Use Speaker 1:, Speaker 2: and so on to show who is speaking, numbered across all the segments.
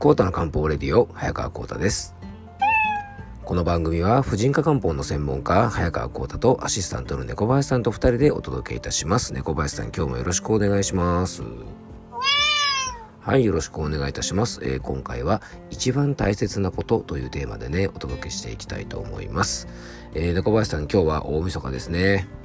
Speaker 1: コータの漢方レディオ早川コータです。この番組は婦人科漢方の専門家早川コータとアシスタントの猫林さんと2人でお届けいたします。猫林さん今日もよろしくお願いします。はいよろしくお願いいたします、えー、今回は一番大切なことというテーマでねお届けしていきたいと思います、えー、猫林さん今日は大晦日ですね。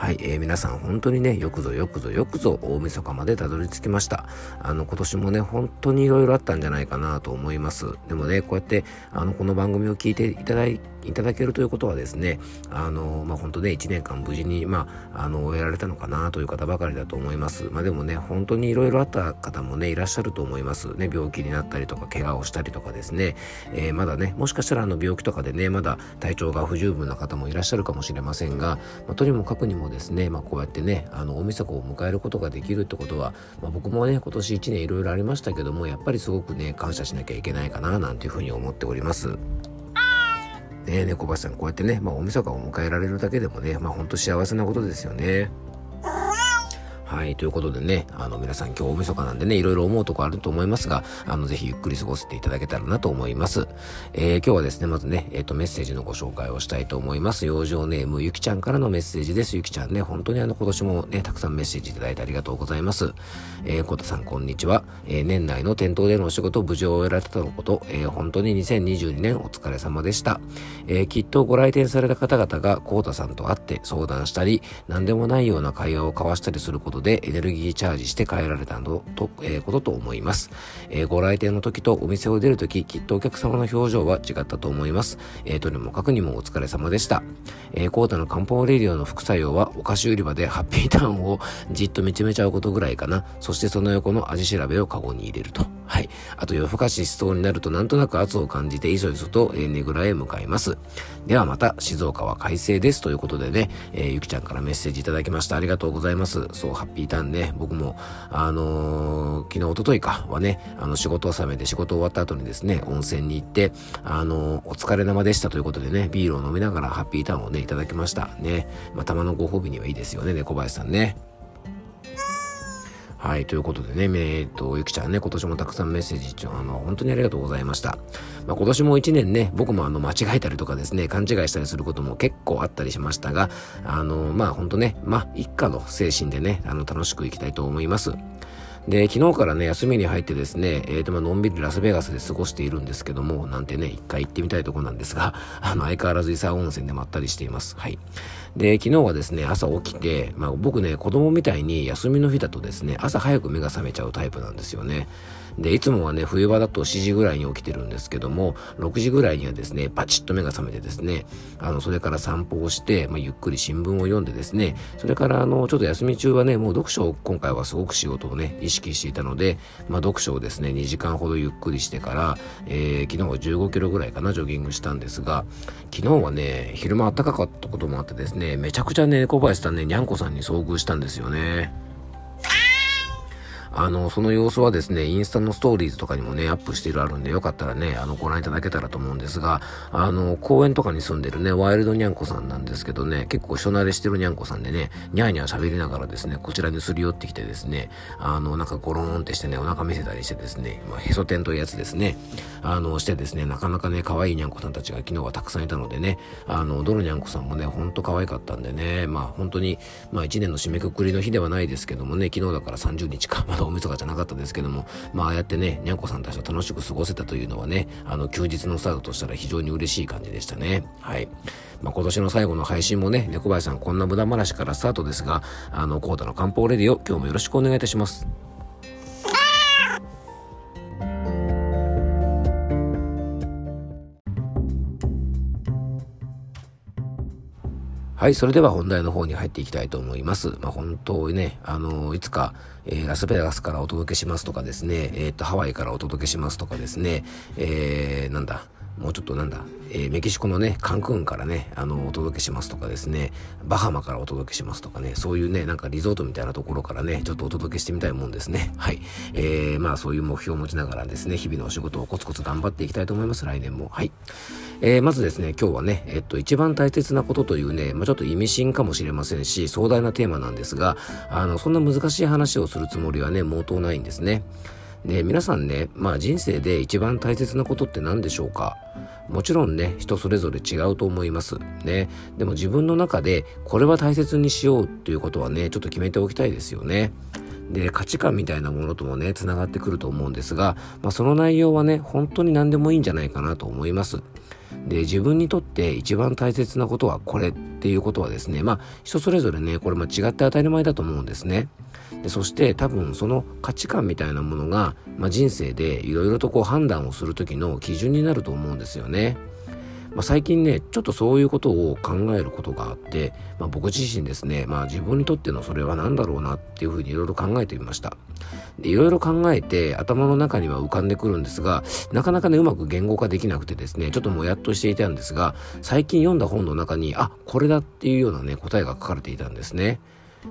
Speaker 1: はい、えー、皆さん本当にね、よくぞよくぞよくぞ大晦日までたどり着きました。あの、今年もね、本当に色々あったんじゃないかなと思います。でもね、こうやって、あの、この番組を聞いていただいていただけるということはですね、あの、まあ、本当ね、1年間無事に、まあ、あの、終えられたのかなという方ばかりだと思います。まあ、でもね、本当にいろいろあった方もね、いらっしゃると思います。ね、病気になったりとか、怪我をしたりとかですね、えー、まだね、もしかしたらあの、病気とかでね、まだ体調が不十分な方もいらっしゃるかもしれませんが、まあ、とにもかくにもですね、まあ、こうやってね、あの、大晦日を迎えることができるってことは、まあ、僕もね、今年1年いろいろありましたけども、やっぱりすごくね、感謝しなきゃいけないかな、なんていうふうに思っております。ね、猫林さんこうやってね、まあ、大晦日を迎えられるだけでもね、まあ、ほんと幸せなことですよね。はい、ということでね、あの、皆さん今日大晦日なんでね、いろいろ思うとこあると思いますが、あの、ぜひゆっくり過ごしていただけたらなと思います。えー、今日はですね、まずね、えっ、ー、と、メッセージのご紹介をしたいと思います。養生ネーム、ゆきちゃんからのメッセージです。ゆきちゃんね、本当にあの、今年もね、たくさんメッセージいただいてありがとうございます。えー、こたさん、こんにちは。えー、年内の店頭でのお仕事、無事を終えられたのこと、えー、本当に2022年お疲れ様でした。えー、きっとご来店された方々が、こうたさんと会って相談したり、何でもないような会話を交わしたりすることで、でエネルギーチャージして帰られたのと、えー、ことと思います、えー、ご来店の時とお店を出る時、きっとお客様の表情は違ったと思います。えー、とにもかくにもお疲れ様でした。えー、コータの漢方レディオの副作用はお菓子売り場でハッピーターンをじっと見つめちゃうことぐらいかな。そしてその横の味調べをカゴに入れると。はい。あと夜更かししそうになるとなんとなく圧を感じていそいそと、えー、ねぐらへ向かいます。ではまた静岡は快晴ですということでね、えー、ゆきちゃんからメッセージいただきました。ありがとうございます。そう、ハッピーターンね、僕もあのー、昨日、おとといかはね、あの、仕事納めで仕事終わった後にですね、温泉に行って、あのー、お疲れ様でしたということでね、ビールを飲みながらハッピーターンをね、いただきました。ね。まあ、たまのご褒美にはいいですよね、猫林さんね。はい、ということでね、えっと、ゆきちゃんね、今年もたくさんメッセージ、あの、本当にありがとうございました。まあ、今年も一年ね、僕もあの、間違えたりとかですね、勘違いしたりすることも結構あったりしましたが、あの、まあ、本当ね、まあ、一家の精神でね、あの、楽しくいきたいと思います。で、昨日からね、休みに入ってですね、えー、と、まあ、のんびりラスベガスで過ごしているんですけども、なんてね、一回行ってみたいとこなんですが、あの、相変わらず伊佐温泉でまったりしています。はい。で、昨日はですね、朝起きて、まあ、僕ね、子供みたいに休みの日だとですね、朝早く目が覚めちゃうタイプなんですよね。で、いつもはね、冬場だと7時ぐらいに起きてるんですけども、6時ぐらいにはですね、パチッと目が覚めてですね、あの、それから散歩をして、まあ、ゆっくり新聞を読んでですね、それからあの、ちょっと休み中はね、もう読書を今回はすごく仕事をね、意識していたので、まあ、読書をですね、2時間ほどゆっくりしてから、えー、昨日は15キロぐらいかな、ジョギングしたんですが、昨日はね、昼間暖かかったこともあってですね、ねめちゃくちゃね、小林さんね、にゃんこさんに遭遇したんですよね。あの、その様子はですね、インスタのストーリーズとかにもね、アップしてるあるんで、よかったらね、あの、ご覧いただけたらと思うんですが、あの、公園とかに住んでるね、ワイルドニャンコさんなんですけどね、結構人慣れしてるニャンコさんでね、ニャーニャー喋りながらですね、こちらにすり寄ってきてですね、あの、なんかゴローンってしてね、お腹見せたりしてですね、まあ、へそ天というやつですね、あの、してですね、なかなかね、可愛いニャンコさんたちが昨日はたくさんいたのでね、あの、どのニャンコさんもね、ほんと可愛かったんでね、まあ本当に、まあ一年の締めくくりの日ではないですけどもね、昨日だから30日か、大晦日じゃなかったですけども、まあ、ああやってね、にゃんこさんたちと楽しく過ごせたというのはね、あの、休日のスタートとしたら非常に嬉しい感じでしたね。はい。まあ、今年の最後の配信もね、猫林さんこんな無駄話からスタートですが、あの、コータの漢方レディオ、今日もよろしくお願いいたします。はい、それでは本題の方に入っていきたいと思います。まあ、本当にね、あの、いつか、えー、ラスベガスからお届けしますとかですね、えっ、と、ハワイからお届けしますとかですね、えー、なんだ、もうちょっとなんだ、えー、メキシコのね、カンクンからね、あの、お届けしますとかですね、バハマからお届けしますとかね、そういうね、なんかリゾートみたいなところからね、ちょっとお届けしてみたいもんですね。はい。えー、まあそういう目標を持ちながらですね、日々のお仕事をコツコツ頑張っていきたいと思います、来年も。はい。えー、まずですね、今日はね、えっと、一番大切なことというね、まあちょっと意味深かもしれませんし、壮大なテーマなんですが、あの、そんな難しい話をするつもりはね、毛頭ないんですね。で、皆さんね、まあ人生で一番大切なことって何でしょうか？もちろんね、人それぞれ違うと思います。ね。でも自分の中でこれは大切にしようっていうことはね、ちょっと決めておきたいですよね。で、価値観みたいなものともね、繋がってくると思うんですが、まあその内容はね、本当に何でもいいんじゃないかなと思います。で、自分にとって一番大切なことはこれっていうことはですね、まあ人それぞれね、これも違って当たり前だと思うんですね。でそして多分その価値観みたいなものが、まあ、人生でいろいろとこう判断をする時の基準になると思うんですよね。まあ、最近ね、ちょっとそういうことを考えることがあって、まあ、僕自身ですね、まあ、自分にとってのそれは何だろうなっていうふうにいろいろ考えてみました。で、いろいろ考えて頭の中には浮かんでくるんですが、なかなかね、うまく言語化できなくてですね、ちょっともやっとしていたんですが、最近読んだ本の中に、あ、これだっていうようなね、答えが書かれていたんですね。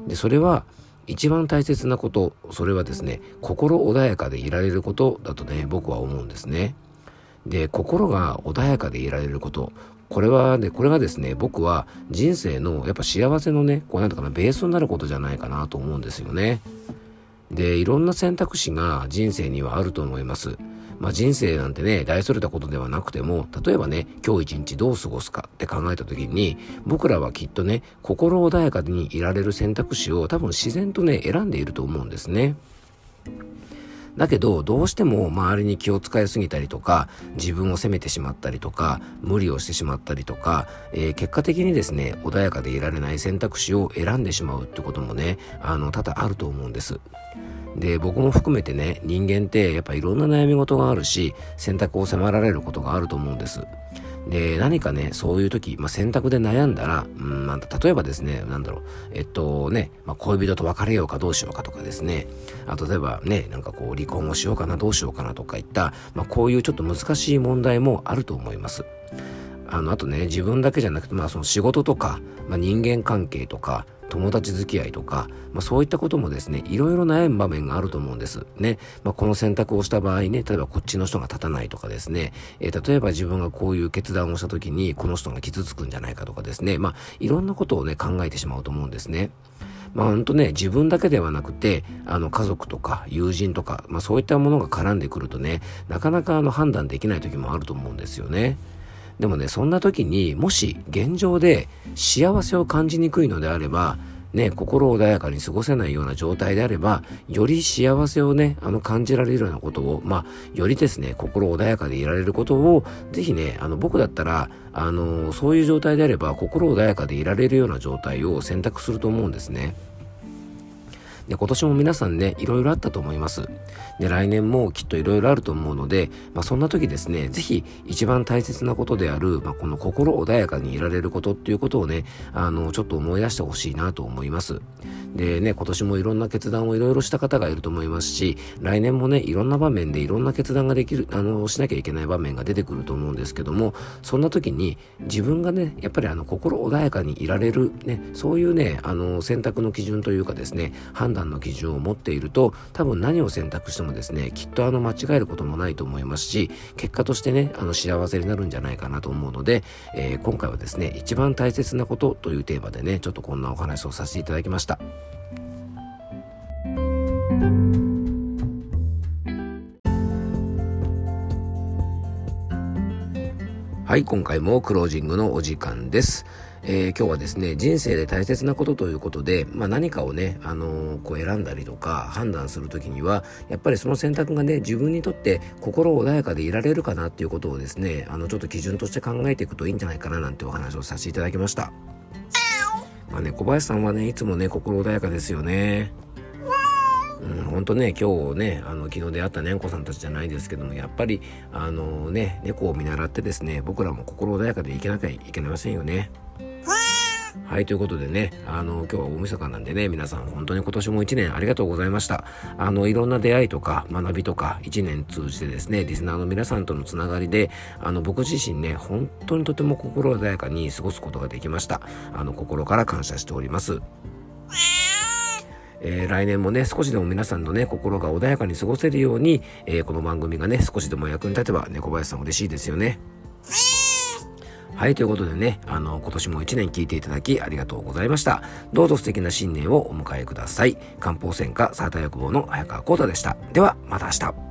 Speaker 1: で、それは、一番大切なこと、それはですね、心穏やかでいられることだとね、僕は思うんですね。で、心が穏やかでいられること、これはね、これがですね、僕は人生のやっぱ幸せのね、こうなんとかな、ベースになることじゃないかなと思うんですよね。で、いろんな選択肢が人生にはあると思います。まあ、人生なんてね、大それたことではなくても、例えばね、今日一日どう過ごすかって考えた時に、僕らはきっとね、心穏やかにいられる選択肢を多分自然とね、選んでいると思うんですね。だけど、どうしても周りに気を使いすぎたりとか、自分を責めてしまったりとか、無理をしてしまったりとか、えー、結果的にですね、穏やかでいられない選択肢を選んでしまうってこともね、あの、多々あると思うんです。で、僕も含めてね、人間ってやっぱいろんな悩み事があるし、選択を迫られることがあると思うんです。で、何かね、そういう時、まあ、選択で悩んだら、うん、まあ、例えばですね、なんだろう、えっとね、まあ、恋人と別れようかどうしようかとかですね、あ例えばね、なんかこう、離婚をしようかな、どうしようかなとかいった、まあ、こういうちょっと難しい問題もあると思います。あの、あとね、自分だけじゃなくて、まあ、その仕事とか、まあ、人間関係とか、友達付き合いとか、まあ、そういったこともですね、いろいろ悩む場面があると思うんです。ね。まあ、この選択をした場合ね、例えばこっちの人が立たないとかですね、えー、例えば自分がこういう決断をした時に、この人が傷つくんじゃないかとかですね、まあ、いろんなことをね、考えてしまうと思うんですね。まあ本当ね、自分だけではなくて、あの家族とか友人とか、まあそういったものが絡んでくるとね、なかなかあの判断できない時もあると思うんですよね。でもね、そんな時にもし現状で幸せを感じにくいのであれば、ね、心穏やかに過ごせないような状態であれば、より幸せをね、あの、感じられるようなことを、まあ、よりですね、心穏やかでいられることを、ぜひね、あの、僕だったら、あの、そういう状態であれば、心穏やかでいられるような状態を選択すると思うんですね。で、今年も皆さんね、いろいろあったと思います。で、来年もきっといろいろあると思うので、まあそんな時ですね、ぜひ一番大切なことである、まあこの心穏やかにいられることっていうことをね、あの、ちょっと思い出してほしいなと思います。でね、今年もいろんな決断をいろいろした方がいると思いますし、来年もね、いろんな場面でいろんな決断ができる、あの、しなきゃいけない場面が出てくると思うんですけども、そんな時に自分がね、やっぱりあの、心穏やかにいられる、ね、そういうね、あの、選択の基準というかですね、判断断の基準を持っていると多分何を選択してもですねきっとあの間違えることもないと思いますし結果としてねあの幸せになるんじゃないかなと思うので、えー、今回はですね一番大切なことというテーマでねちょっとこんなお話をさせていただきました。はい、今回もクロージングのお時間です。えー、今日はですね、人生で大切なことということで、まあ、何かをね、あのー、こう選んだりとか判断するときには、やっぱりその選択がね、自分にとって心穏やかでいられるかなっていうことをですね、あの、ちょっと基準として考えていくといいんじゃないかななんてお話をさせていただきました。まあね、小林さんはね、いつもね、心穏やかですよね。うん、本当ね、今日ね、あの、昨日出会ったねんこさんたちじゃないですけども、やっぱり、あのね、猫を見習ってですね、僕らも心穏やかでいけなきゃいけませんよね。はい、ということでね、あの、今日は大晦日なんでね、皆さん本当に今年も一年ありがとうございました。あの、いろんな出会いとか学びとか、一年通じてですね、リスナーの皆さんとのつながりで、あの、僕自身ね、本当にとても心穏やかに過ごすことができました。あの、心から感謝しております。えー、来年もね、少しでも皆さんのね、心が穏やかに過ごせるように、えー、この番組がね、少しでも役に立てば、猫林さん嬉しいですよね。はい、ということでね、あの、今年も一年聞いていただきありがとうございました。どうぞ素敵な新年をお迎えください。漢方専科サータ薬房の早川幸太でした。では、また明日。